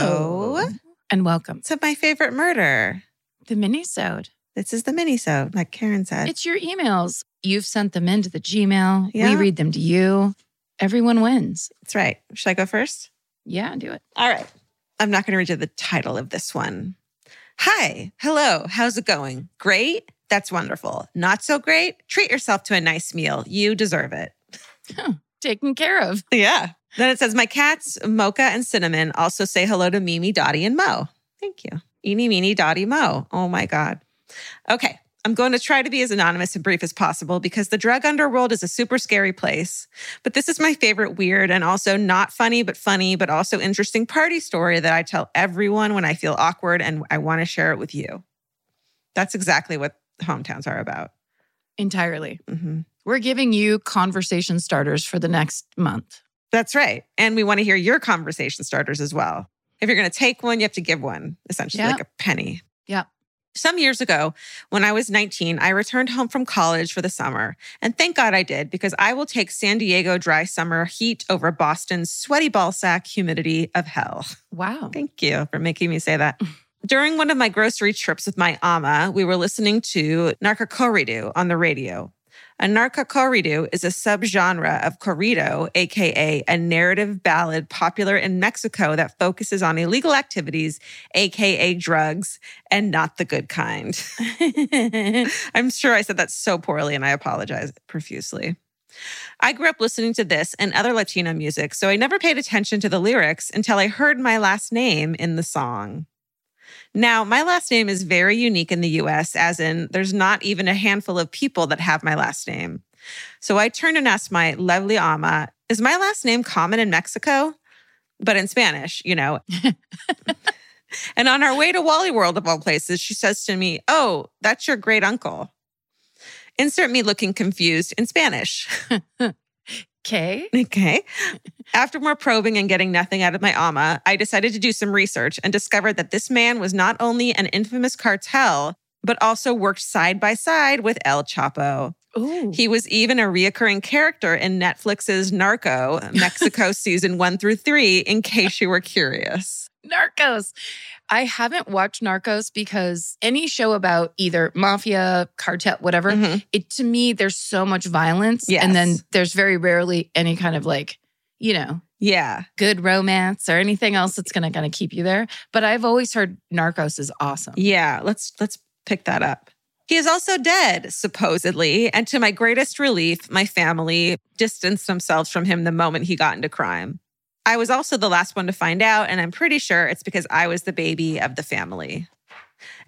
Hello. and welcome To my favorite murder. the minisode. This is the mini-so, like Karen said. It's your emails. You've sent them into the Gmail. Yeah. We read them to you. Everyone wins. That's right. Should I go first? Yeah, do it. All right. I'm not going to read you the title of this one. Hi. Hello. How's it going? Great. That's wonderful. Not so great. Treat yourself to a nice meal. You deserve it. Taken care of. Yeah. Then it says, My cats, Mocha and Cinnamon, also say hello to Mimi, Dottie, and Mo. Thank you. Eeny, meeny, Dottie, Mo. Oh my God. Okay. I'm going to try to be as anonymous and brief as possible because the drug underworld is a super scary place. But this is my favorite weird and also not funny, but funny, but also interesting party story that I tell everyone when I feel awkward and I want to share it with you. That's exactly what hometowns are about. Entirely. hmm We're giving you conversation starters for the next month. That's right. And we want to hear your conversation starters as well. If you're going to take one, you have to give one, essentially Yeah. like a penny. Yeah. Some years ago, when I was 19, I returned home from college for the summer. And thank God I did, because I will take San Diego dry summer heat over Boston's sweaty ballsack humidity of hell. Wow. Thank you for making me say that. During one of my grocery trips with my ama, we were listening to Narcocorrido on the radio. A narcocorrido is a subgenre of corrido, aka a narrative ballad popular in Mexico that focuses on illegal activities, aka drugs, and not the good kind. I'm sure I said that so poorly and I apologize profusely. I grew up listening to this and other Latino music, so I never paid attention to the lyrics until I heard my last name in the song. Now, my last name is very unique in the US, as in, there's not even a handful of people that have my last name. So I turned and asked my lovely ama, Is my last name common in Mexico? But in Spanish, you know. and on our way to Wally World, of all places, she says to me, Oh, that's your great uncle. Insert me looking confused in Spanish. Okay. Okay. After more probing and getting nothing out of my ama, I decided to do some research and discovered that this man was not only an infamous cartel, but also worked side by side with El Chapo. Ooh. He was even a reoccurring character in Netflix's Narco, Mexico season one through three, in case you were curious. Narcos. I haven't watched Narcos because any show about either mafia, cartel, whatever, Mhm. it to me, there's so much violence. And then there's very rarely any kind of like, you know, Yeah. good romance or anything else that's gonna kind of keep you there. But I've always heard Narcos is awesome. Yeah, let's let's pick that up. He is also dead, supposedly, and to my greatest relief, my family distanced themselves from him the moment he got into crime. I was also the last one to find out, and I'm pretty sure it's because I was the baby of the family.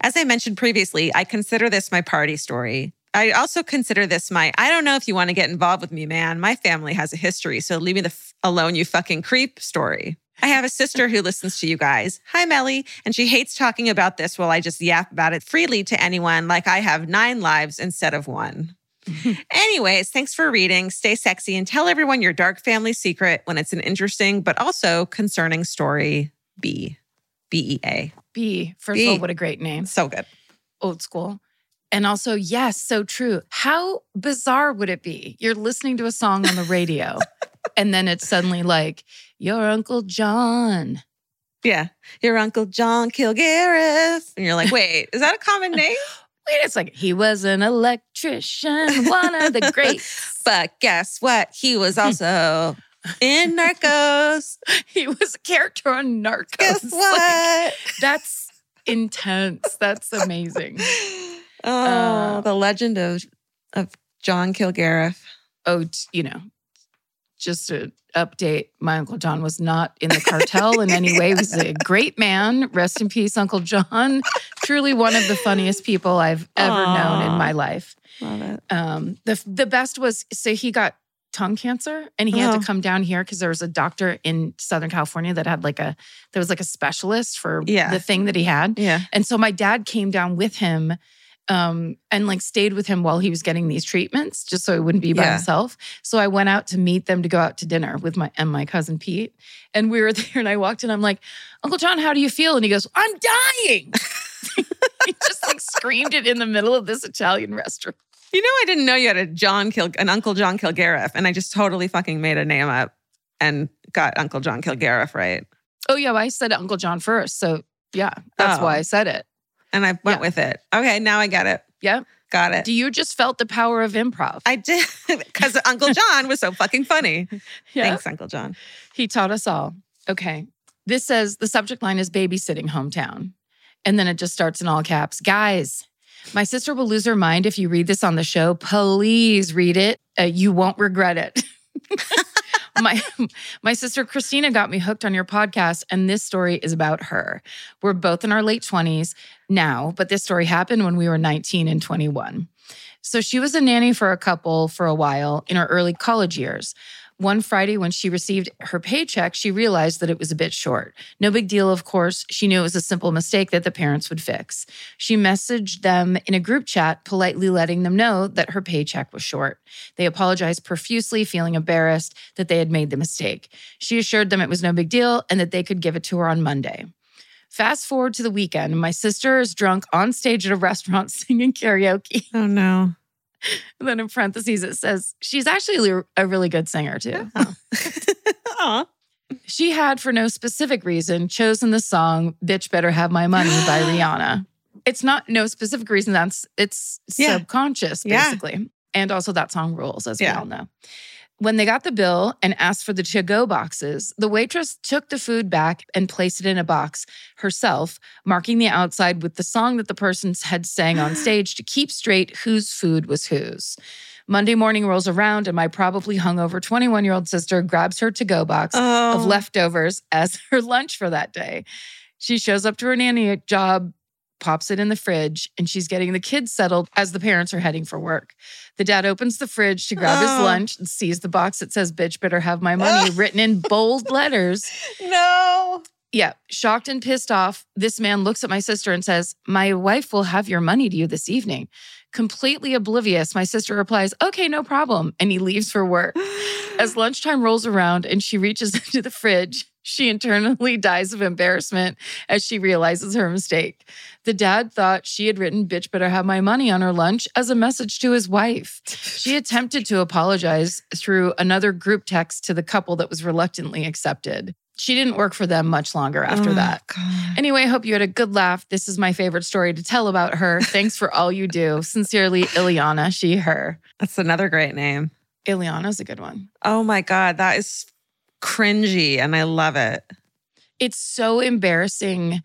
As I mentioned previously, I consider this my party story. I also consider this my I don't know if you want to get involved with me, man. My family has a history, so leave me the f- alone, you fucking creep story. I have a sister who listens to you guys. Hi, Melly. And she hates talking about this while I just yap about it freely to anyone like I have nine lives instead of one. Anyways, thanks for reading. Stay sexy and tell everyone your dark family secret when it's an interesting but also concerning story. B. B E A. B, first B. of all, what a great name. So good. Old school. And also, yes, so true. How bizarre would it be? You're listening to a song on the radio, and then it's suddenly like, your Uncle John. Yeah. Your Uncle John Kilgariff. And you're like, wait, is that a common name? Wait a second. He was an electrician, one of the greats. but guess what? He was also in Narcos. He was a character on Narcos. Guess Like, what? that's intense. That's amazing. Oh, Uh, the legend of of John Kilgariff. Oh, you know, just to update, my Uncle John was not in the cartel in any way. He was a great man. Rest in peace, Uncle John. Truly one of the funniest people I've ever known in my life. Love it. Um, the the best was so he got tongue cancer and he had Oh. to come down here because there was a doctor in Southern California that had like a there was like a specialist for Yeah. the thing that he had. Yeah. And so my dad came down with him um, and like stayed with him while he was getting these treatments, just so he wouldn't be by Yeah. himself. So I went out to meet them to go out to dinner with my and my cousin Pete. And we were there and I walked in, I'm like, Uncle John, how do you feel? And he goes, I'm dying. he just like screamed it in the middle of this Italian restaurant. You know, I didn't know you had a John Kil, an Uncle John Kilgariff, and I just totally fucking made a name up and got Uncle John Kilgariff right, Oh yeah, well, I said Uncle John first. So yeah, that's Oh. why I said it. And I went Yeah. with it. Okay, now I get it. Yeah. got it. Do you just felt the power of improv? I did because Uncle John was so fucking funny. yeah. Thanks, Uncle John. He taught us all. Okay. This says the subject line is babysitting hometown. And then it just starts in all caps. Guys, my sister will lose her mind if you read this on the show. Please read it. Uh, you won't regret it. my my sister Christina got me hooked on your podcast and this story is about her. We're both in our late 20s now, but this story happened when we were 19 and 21. So she was a nanny for a couple for a while in her early college years. One Friday, when she received her paycheck, she realized that it was a bit short. No big deal, of course. She knew it was a simple mistake that the parents would fix. She messaged them in a group chat, politely letting them know that her paycheck was short. They apologized profusely, feeling embarrassed that they had made the mistake. She assured them it was no big deal and that they could give it to her on Monday. Fast forward to the weekend, my sister is drunk on stage at a restaurant singing karaoke. Oh no. And then in parentheses, it says she's actually a really good singer too. Oh. Aw. She had, for no specific reason, chosen the song Bitch Better Have My Money by Rihanna. It's not no specific reason, that's it's Yeah. subconscious, Yeah. basically. And also that song rules, as Yeah. we all know. When they got the bill and asked for the to-go boxes, the waitress took the food back and placed it in a box herself, marking the outside with the song that the person had sang on stage to keep straight whose food was whose. Monday morning rolls around, and my probably hungover 21 year old sister grabs her to go box Oh. of leftovers as her lunch for that day. She shows up to her nanny job, pops it in the fridge, and she's getting the kids settled as the parents are heading for work. The dad opens the fridge to grab Oh. his lunch and sees the box that says, Bitch, better have my money, written in bold letters. No. Yeah, shocked and pissed off, this man looks at my sister and says, My wife will have your money to you this evening. Completely oblivious, my sister replies, Okay, no problem. And he leaves for work. As lunchtime rolls around and she reaches into the fridge, she internally dies of embarrassment as she realizes her mistake. The dad thought she had written, Bitch, better have my money on her lunch as a message to his wife. She attempted to apologize through another group text to the couple that was reluctantly accepted. She didn't work for them much longer after Oh, that. God. Anyway, I hope you had a good laugh. This is my favorite story to tell about her. Thanks for all you do. Sincerely, Ileana, she, her. That's another great name. Ileana's a good one. Oh my God. That is cringy and I love it. It's so embarrassing.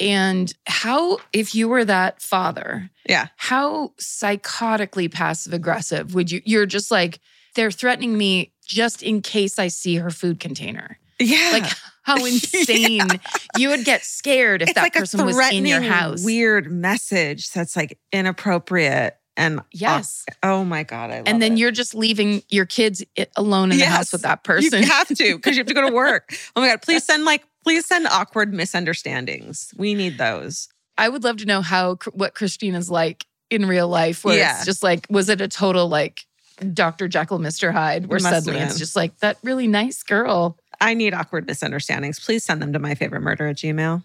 And how, if you were that father, Yeah. how psychotically passive aggressive would you? You're just like, they're threatening me just in case I see her food container. Yeah. Like, how insane you would get scared if it's that like person was in your house. Weird message that's like inappropriate. And oh, Yes. oh my God. I love and then it. you're just leaving your kids alone in the house with that person. You have to because you have to go to work. Oh my God. Please send like, please send awkward misunderstandings. We need those. I would love to know how what Christina's like in real life, where Yeah. it's just like, was it a total like Dr. Jekyll, Mr. Hyde, where suddenly it's just like that really nice girl. I need awkward misunderstandings. Please send them to my favorite murder at Gmail.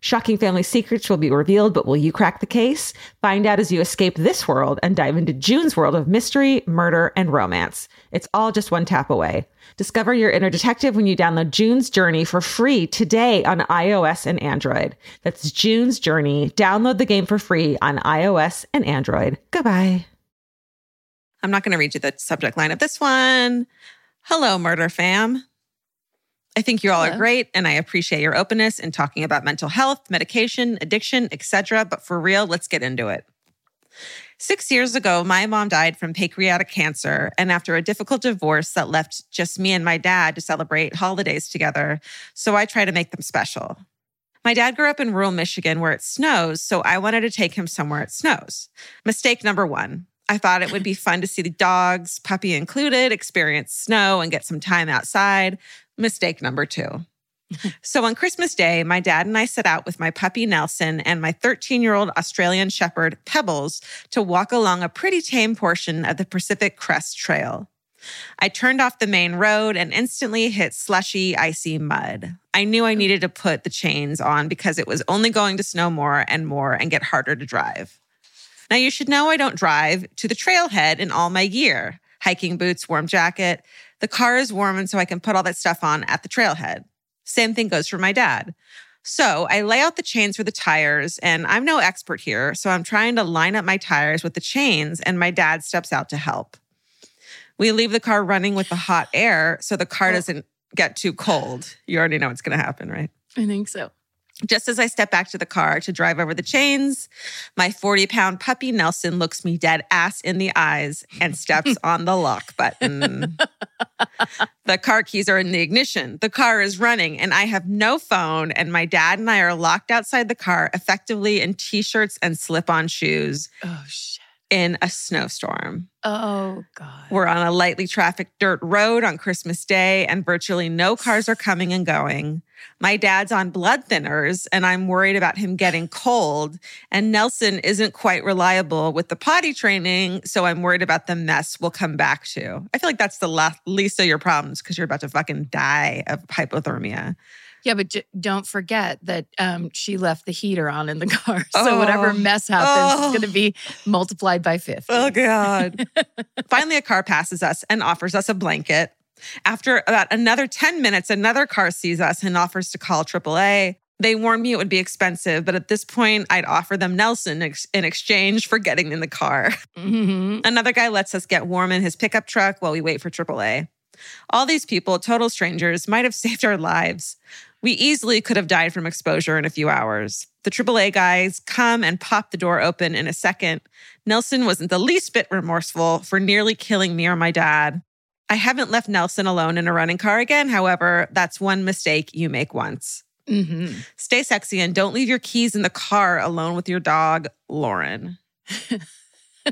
Shocking family secrets will be revealed, but will you crack the case? Find out as you escape this world and dive into June's world of mystery, murder, and romance. It's all just one tap away. Discover your inner detective when you download June's Journey for free today on iOS and Android. That's June's Journey. Download the game for free on iOS and Android. Goodbye. I'm not going to read you the subject line of this one. Hello, murder fam. I think you all Hello. are great and I appreciate your openness in talking about mental health, medication, addiction, etc. But for real, let's get into it. Six years ago, my mom died from pancreatic cancer. And after a difficult divorce that left just me and my dad to celebrate holidays together, so I try to make them special. My dad grew up in rural Michigan where it snows, so I wanted to take him somewhere it snows. Mistake number one. I thought it would be fun to see the dogs, puppy included, experience snow and get some time outside. Mistake number two. so on Christmas Day, my dad and I set out with my puppy Nelson and my 13 year old Australian Shepherd Pebbles to walk along a pretty tame portion of the Pacific Crest Trail. I turned off the main road and instantly hit slushy, icy mud. I knew I needed to put the chains on because it was only going to snow more and more and get harder to drive. Now, you should know I don't drive to the trailhead in all my gear hiking boots, warm jacket. The car is warm, and so I can put all that stuff on at the trailhead. Same thing goes for my dad. So I lay out the chains for the tires, and I'm no expert here. So I'm trying to line up my tires with the chains, and my dad steps out to help. We leave the car running with the hot air so the car doesn't get too cold. You already know what's going to happen, right? I think so. Just as I step back to the car to drive over the chains, my 40 pound puppy Nelson looks me dead ass in the eyes and steps on the lock button. the car keys are in the ignition. The car is running, and I have no phone. And my dad and I are locked outside the car, effectively in t shirts and slip on shoes Oh shit. In a snowstorm. Oh god. We're on a lightly trafficked dirt road on Christmas Day, and virtually no cars are coming and going. My dad's on blood thinners, and I'm worried about him getting cold. And Nelson isn't quite reliable with the potty training, so I'm worried about the mess we'll come back to. I feel like that's the least of your problems because you're about to fucking die of hypothermia. Yeah, but j- don't forget that um, she left the heater on in the car. So whatever Oh. mess happens Oh. is going to be multiplied by 50. Oh, God. Finally, a car passes us and offers us a blanket. After about another 10 minutes, another car sees us and offers to call AAA. They warned me it would be expensive, but at this point, I'd offer them Nelson ex- in exchange for getting in the car. Mhm. Another guy lets us get warm in his pickup truck while we wait for AAA. All these people, total strangers, might have saved our lives. We easily could have died from exposure in a few hours. The AAA guys come and pop the door open in a second. Nelson wasn't the least bit remorseful for nearly killing me or my dad. I haven't left Nelson alone in a running car again. However, that's one mistake you make once. Mhm. Stay sexy and don't leave your keys in the car alone with your dog, Lauren.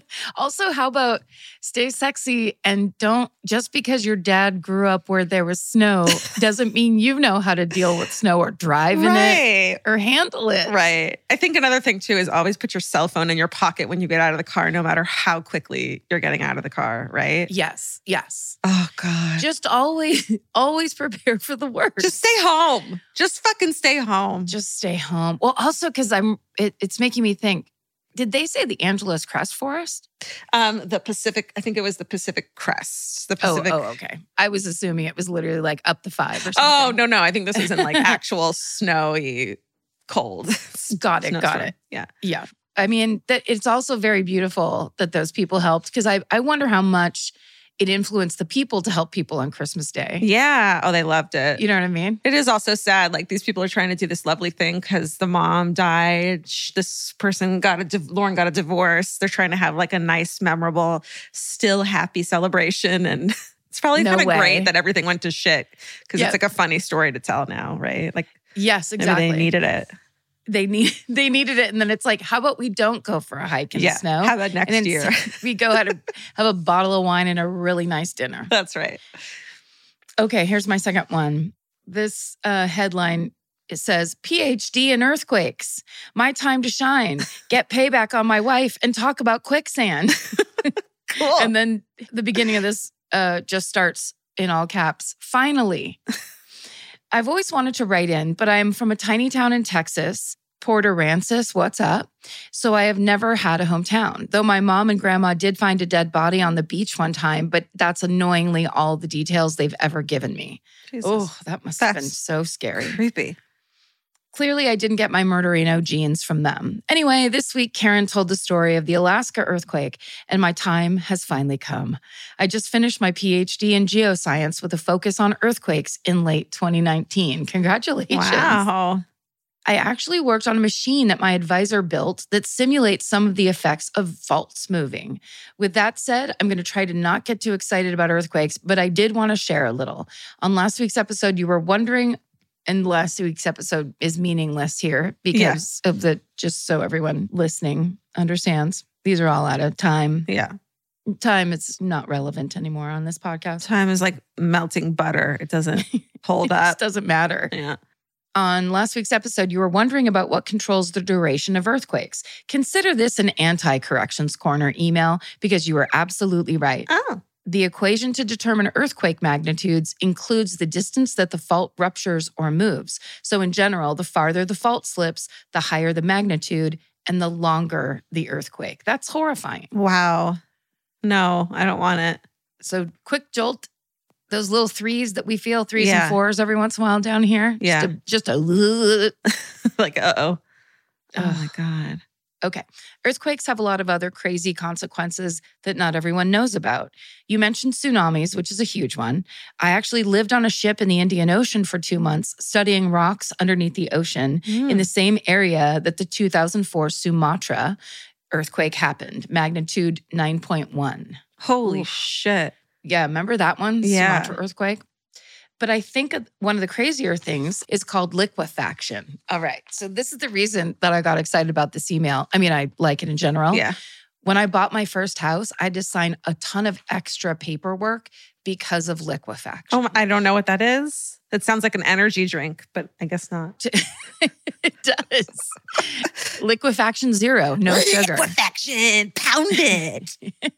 Also, how about stay sexy and don't just because your dad grew up where there was snow doesn't mean you know how to deal with snow or drive in it or handle it. Right. I think another thing too is always put your cell phone in your pocket when you get out of the car, no matter how quickly you're getting out of the car, right? Yes, yes. Oh God. Just always, always prepare for the worst. Just stay home. Just fucking stay home. just stay home. Well, also because I'm, it, it's making me think. Did they say the Angeles Crest Forest? Um, the Pacific, I think it was the Pacific Crest. The Oh, Pacific. oh, okay. I was assuming it was literally like up the five or something. Oh, no, no. I think this was in like actual snowy cold. got it, got snowstorm. it. Yeah. Yeah. I mean, that it's also very beautiful that those people helped because I, I wonder how much it influenced the people to help people on Christmas Day. Yeah. Oh, they loved it. You know what I mean? It is also sad. Like these people are trying to do this lovely thing because the mom died. This person got a div- Lauren got a divorce. They're trying to have like a nice, memorable, still happy celebration, and it's probably No kind of way. great that everything went to shit because Yeah. it's like a funny story to tell now, right? Like Yes, maybe exactly. they needed it. They need they needed it, and then it's like, how about we don't go for a hike in yeah. the snow? How about next and year? we go have a, have a bottle of wine and a really nice dinner. That's right. Okay, here's my second one. This uh, headline it says PhD in earthquakes. My time to shine. Get payback on my wife and talk about quicksand. Cool. And then the beginning of this uh, just starts in all caps. Finally, I've always wanted to write in, but I'm from a tiny town in Texas, Port Aransas. What's up? So I have never had a hometown. Though my mom and grandma did find a dead body on the beach one time, but that's annoyingly all the details they've ever given me. Jesus. Oh, that must have been so scary. creepy. Clearly, I didn't get my murderino genes from them. Anyway, this week, Karen told the story of the Alaska earthquake, and my time has finally come. I just finished my PhD in geoscience with a focus on earthquakes in late 2019. Congratulations. Wow. I actually worked on a machine that my advisor built that simulates some of the effects of faults moving. With that said, I'm going to try to not get too excited about earthquakes, but I did want to share a little. On last week's episode, you were wondering, and last week's episode is meaningless here because of the, just so everyone listening understands, these are all out of time. Yeah. Time is not relevant anymore on this podcast. Time is like melting butter. It doesn't hold up. It doesn't matter. Yeah. On last week's episode, you were wondering about what controls the duration of earthquakes. Consider this an anti corrections corner email because you were absolutely right. Oh. The equation to determine earthquake magnitudes includes the distance that the fault ruptures or moves. So, in general, the farther the fault slips, the higher the magnitude and the longer the earthquake. That's horrifying. Wow. No, I don't want it. So, quick jolt. Those little threes that we feel, threes Yeah. and fours every once in a while down here. Yeah. Just a, just a like, uh oh. Oh my God. Okay. Earthquakes have a lot of other crazy consequences that not everyone knows about. You mentioned tsunamis, which is a huge one. I actually lived on a ship in the Indian Ocean for two months, studying rocks underneath the ocean in hmm. the same area that the 2004 Sumatra earthquake happened, magnitude 9.1. Holy Oof. shit. Yeah, remember that one? Yeah. Sumatra earthquake. But I think one of the crazier things is called liquefaction. All right. So this is the reason that I got excited about this email. I mean, I like it in general. Yeah. When I bought my first house, I had to sign a ton of extra paperwork because of liquefaction. Oh, I don't know what that is. It sounds like an energy drink, but I guess not. it does. liquefaction zero, no sugar. Liquefaction, pounded.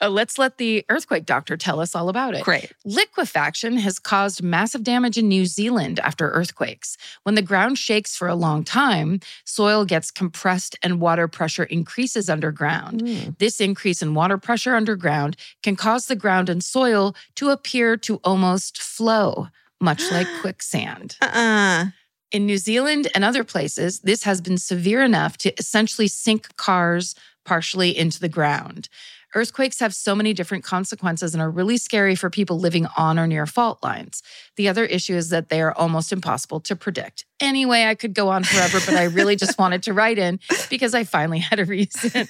Uh, let's let the earthquake doctor tell us all about it. Great. Liquefaction has caused massive damage in New Zealand after earthquakes. When the ground shakes for a long time, soil gets compressed and water pressure increases underground. Mm. This increase in water pressure underground can cause the ground and soil to appear to almost flow, much like quicksand. Uh-uh. In New Zealand and other places, this has been severe enough to essentially sink cars partially into the ground. Earthquakes have so many different consequences and are really scary for people living on or near fault lines. The other issue is that they are almost impossible to predict. Anyway, I could go on forever, but I really just wanted to write in because I finally had a reason.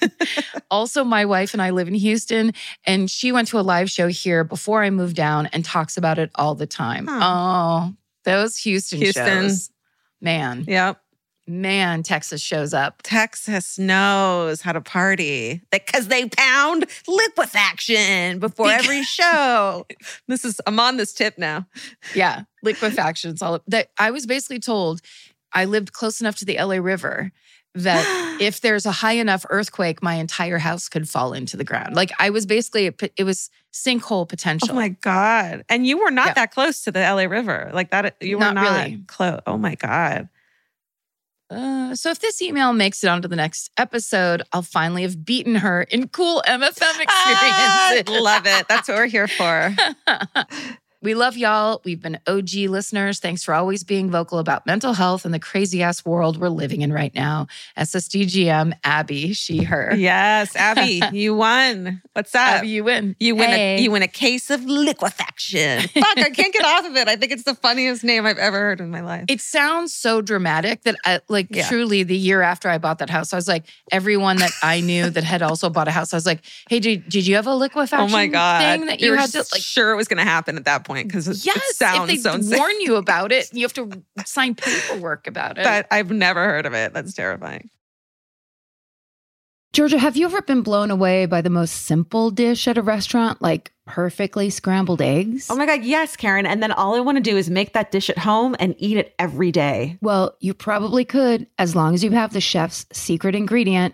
also, my wife and I live in Houston, and she went to a live show here before I moved down and talks about it all the time. Huh. Oh, those Houston, Houston. shows. Man, Yep. Man, Texas shows up. Texas knows how to party because they pound liquefaction before Because- every show. this is I'm on this tip now. Yeah, liquefaction. All that. I was basically told I lived close enough to the LA River that if there's a high enough earthquake, my entire house could fall into the ground. Like I was basically, it was sinkhole oh potential. Oh my god! And you were not Yeah. that close to the LA River, like that. You were Not not, really. close. Oh my god! Uh, so if this email makes it onto the next episode, I'll finally have beaten her in cool MFM Ah, love it. That's what we're here for. we love y'all. We've been OG listeners. Thanks for always being vocal about mental health and the crazy ass world we're living in right now. SSDGM, Abby, she, her. Yes, Abby, you won. What's up? Abby, you win. You win Hey. a you win a case of liquefaction. Fuck, I can't get off of it. I think it's the funniest name I've ever heard in my life. It sounds so dramatic that I like Yeah. truly the year after I bought that house, I was like, everyone that I knew that had also bought a house, I was like, hey, did, did you have a liquefaction Oh my god! thing that you were had to like sure it was going to happen at that point because it, Yes, it sounds if they so insane. warn you about it, you have to sign paperwork about it. But I've never heard of it. That's terrifying. Georgia, have you ever been blown away by the most simple dish at a restaurant, like perfectly scrambled eggs? Oh my God, yes, Karen. And then all I want to do is make that dish at home and eat it every day. well, you probably could, as long as you have the chef's secret ingredient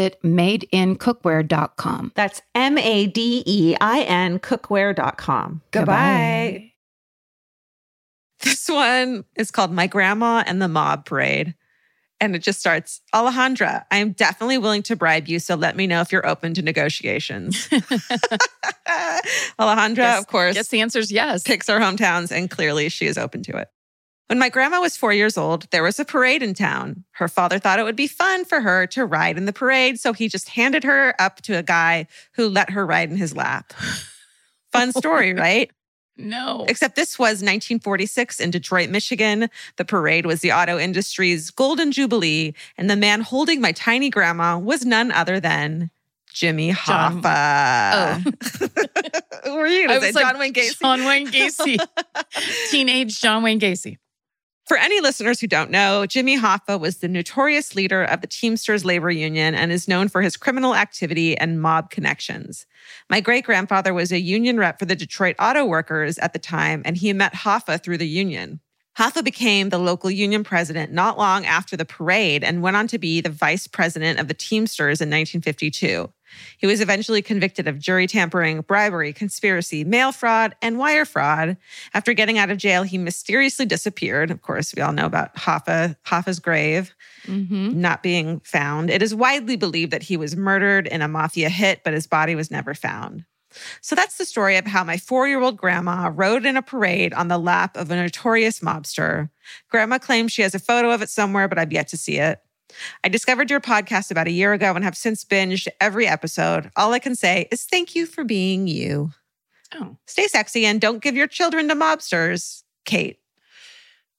madeincookware.com. That's M A D E I N cookware.com. Goodbye. This one is called My Grandma and the Mob Parade. And it just starts Alejandra, I am definitely willing to bribe you, so let me know if you're open to negotiations. Alejandra, Yes, of course, Yes, the answer is yes. picks her hometowns, and clearly she is open to it. When my grandma was four years old, there was a parade in town. Her father thought it would be fun for her to ride in the parade, so he just handed her up to a guy who let her ride in his lap. Fun story, right? No. Except this was 1946 in Detroit, Michigan. The parade was the auto industry's golden jubilee, and the man holding my tiny grandma was none other than Jimmy John- Hoffa. Oh. Who were you I going to say? was like, John Wayne Gacy? John Wayne Gacy. Teenage John Wayne Gacy. For any listeners who don't know, Jimmy Hoffa was the notorious leader of the Teamsters labor union and is known for his criminal activity and mob connections. My great grandfather was a union rep for the Detroit auto workers at the time, and he met Hoffa through the union. Hoffa became the local union president not long after the parade and went on to be the vice president of the Teamsters in 1952. He was eventually convicted of jury tampering, bribery, conspiracy, mail fraud, and wire fraud. After getting out of jail, he mysteriously disappeared. Of course, we all know about Hoffa, Hoffa's grave Mm-hmm. not being found. It is widely believed that he was murdered in a mafia hit, but his body was never found. So that's the story of how my four year old grandma rode in a parade on the lap of a notorious mobster. Grandma claims she has a photo of it somewhere, but I've yet to see it. I discovered your podcast about a year ago and have since binged every episode. All I can say is thank you for being you. Oh. Stay sexy and don't give your children to mobsters, Kate.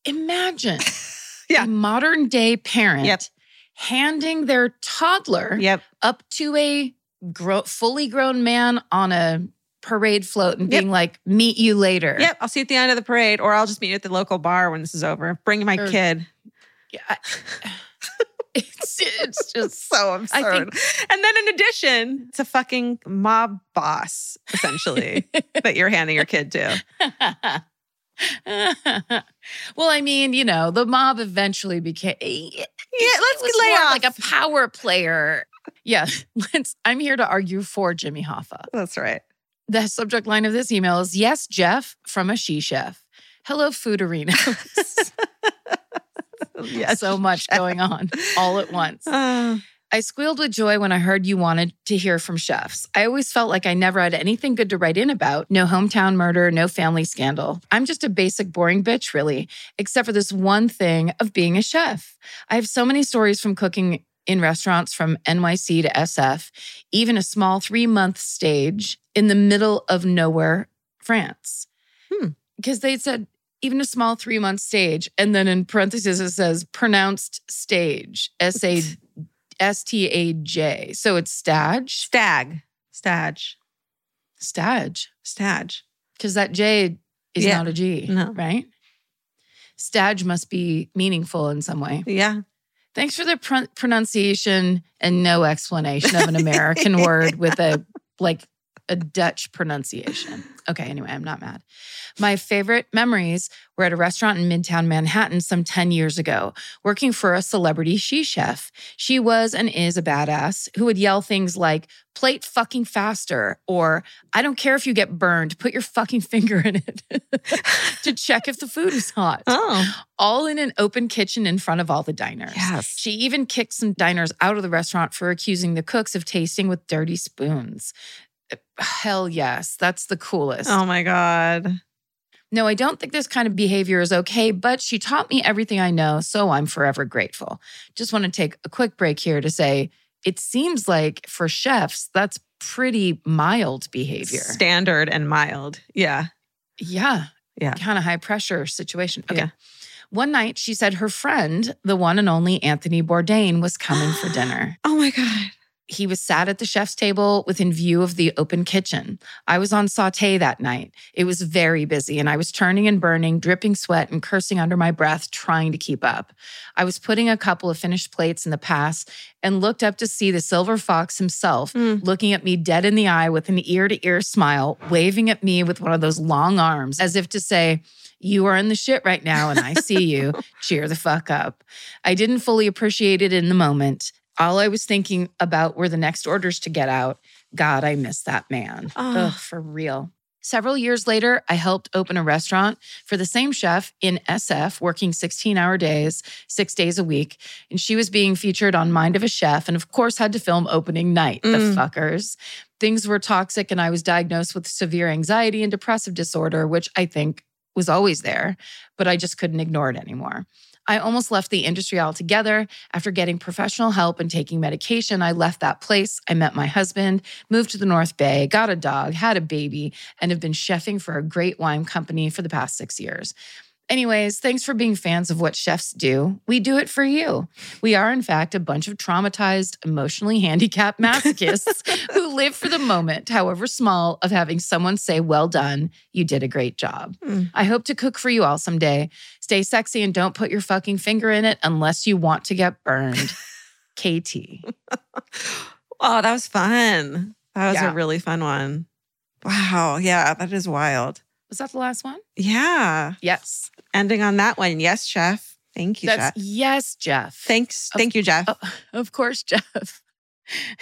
Imagine Yeah. a modern day parent Yep. handing their toddler Yep. up to a gro- fully grown man on a parade float and Yep. being like, meet you later. Yep. I'll see you at the end of the parade, or I'll just meet you at the local bar when this is over. Bring my Or- kid. Yeah, It's it's just so absurd. think- and then in addition, it's a fucking mob boss, essentially, that you're handing your kid to. well, I mean, you know, the mob eventually became yeah, let's was lay off. like a power player. Yeah, let's I'm here to argue for Jimmy Hoffa. That's right. The subject line of this email is Yes, Jeff from a she chef. Hello, Foodarinos. Yes, so much going on all at once. Uh, I squealed with joy when I heard you wanted to hear from chefs. I always felt like I never had anything good to write in about. No hometown murder, no family scandal. I'm just a basic, boring bitch, really, except for this one thing of being a chef. I have so many stories from cooking in restaurants from NYC to SF, even a small three month stage in the middle of nowhere, France. Hmm. Because they said, even a small three month stage. And then in parentheses, it says pronounced stage, S A S T A J. So it's stag. stag, stag, Stag. stag. because that J is Yeah. not a G, No. right? Stag must be meaningful in some way. Yeah. Thanks for the pron- pronunciation and no explanation of an American word with a like a Dutch pronunciation. Okay, anyway, I'm not mad. My favorite memories were at a restaurant in Midtown Manhattan some 10 years ago, working for a celebrity she chef. She was and is a badass who would yell things like, plate fucking faster, or I don't care if you get burned, put your fucking finger in it to check if the food is hot Oh, all in an open kitchen in front of all the diners. yes. She even kicked some diners out of the restaurant for accusing the cooks of tasting with dirty spoons. Hell yes, that's the coolest. Oh my God. No, I don't think this kind of behavior is okay, but she taught me everything I know, so I'm forever grateful. Just want to take a quick break here to say it seems like for chefs, that's pretty mild behavior. Standard and mild. Yeah. yeah. Yeah. Kind of high pressure situation. Okay. Yeah. One night, she said her friend, the one and only Anthony Bourdain, was coming for dinner. Oh my God. He was sat at the chef's table within view of the open kitchen. I was on saute that night. It was very busy, and I was turning and burning, dripping sweat and cursing under my breath, trying to keep up. I was putting a couple of finished plates in the pass and looked up to see the silver fox himself Mm. looking at me dead in the eye with an ear to ear smile, waving at me with one of those long arms as if to say, you are in the shit right now, and I see you. Cheer the fuck up. I didn't fully appreciate it in the moment. All I was thinking about were the next orders to get out. God, I miss that man. Oh. Ugh, for real. Several years later, I helped open a restaurant for the same chef in SF, working 16 hour days, six days a week. And she was being featured on Mind of a Chef, and of course, had to film opening night. The Mm. fuckers. Things were toxic, and I was diagnosed with severe anxiety and depressive disorder, which I think was always there, but I just couldn't ignore it anymore. I almost left the industry altogether. After getting professional help and taking medication, I left that place. I met my husband, moved to the North Bay, got a dog, had a baby, and have been chefing for a great wine company for the past six years. Anyways, thanks for being fans of what chefs do. We do it for you. We are, in fact, a bunch of traumatized, emotionally handicapped masochists who live for the moment, however small, of having someone say, Well done, you did a great job. Mm. I hope to cook for you all someday. Stay sexy and don't put your fucking finger in it unless you want to get burned. KT. Oh, that was fun. That was Yeah. a really fun one. Wow. Yeah, that is wild. Was that the last one? Yeah. Yes. Ending on that one. Yes, chef. Thank you, That's chef. yes, Jeff. Thanks. Of- Thank you, Jeff. Oh, of course, Jeff.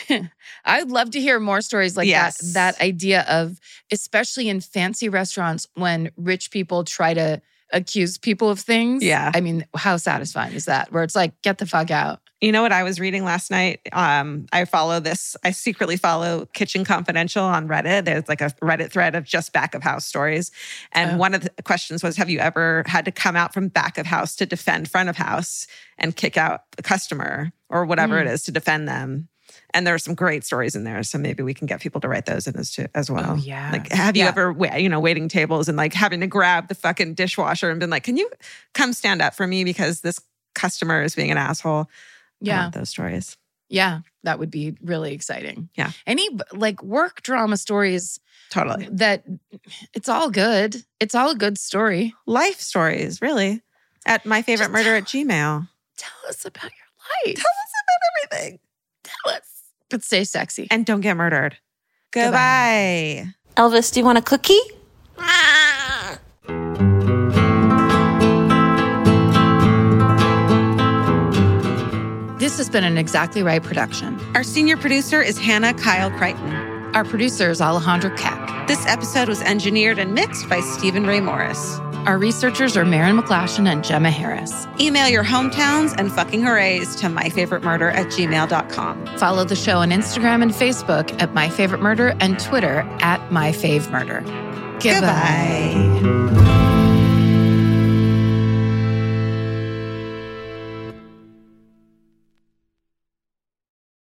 I'd love to hear more stories like Yes. that. That idea of, especially in fancy restaurants, when rich people try to accuse people of things. Yeah. I mean, how satisfying is that? Where it's like, get the fuck out. You know what I was reading last night? Um, I follow this, I secretly follow Kitchen Confidential on Reddit. There's like a Reddit thread of just back of house stories. And Oh. one of the questions was Have you ever had to come out from back of house to defend front of house and kick out a customer or whatever Mm. it is to defend them? And there are some great stories in there. So maybe we can get people to write those in as, too, as oh, well. Oh, yeah. Like, have you Yeah. ever, you know, waiting tables and like having to grab the fucking dishwasher and been like, can you come stand up for me because this customer is being an asshole? Yeah. want those stories. Yeah. That would be really exciting. Yeah. Any like work drama stories Totally. that it's all good. It's all a good story. Life stories, really. At my favorite Just murder at Gmail. Tell us about your life. Tell us about everything. Tell us. But stay sexy. And don't get murdered. Goodbye. Goodbye. Elvis, do you want a cookie? This has been an Exactly Right production. Our senior producer is Hannah Kail Crichton. Our producer is Alejandra Keck. This episode was engineered and mixed by Stephen Ray Morris. Our researchers are Marin McClashin and Gemma Harris. Email your hometowns and fucking hoorays to myfavoritemurder at gmail.com. Follow the show on Instagram and Facebook at My Favorite Murder and Twitter at My Fave Murder. Goodbye.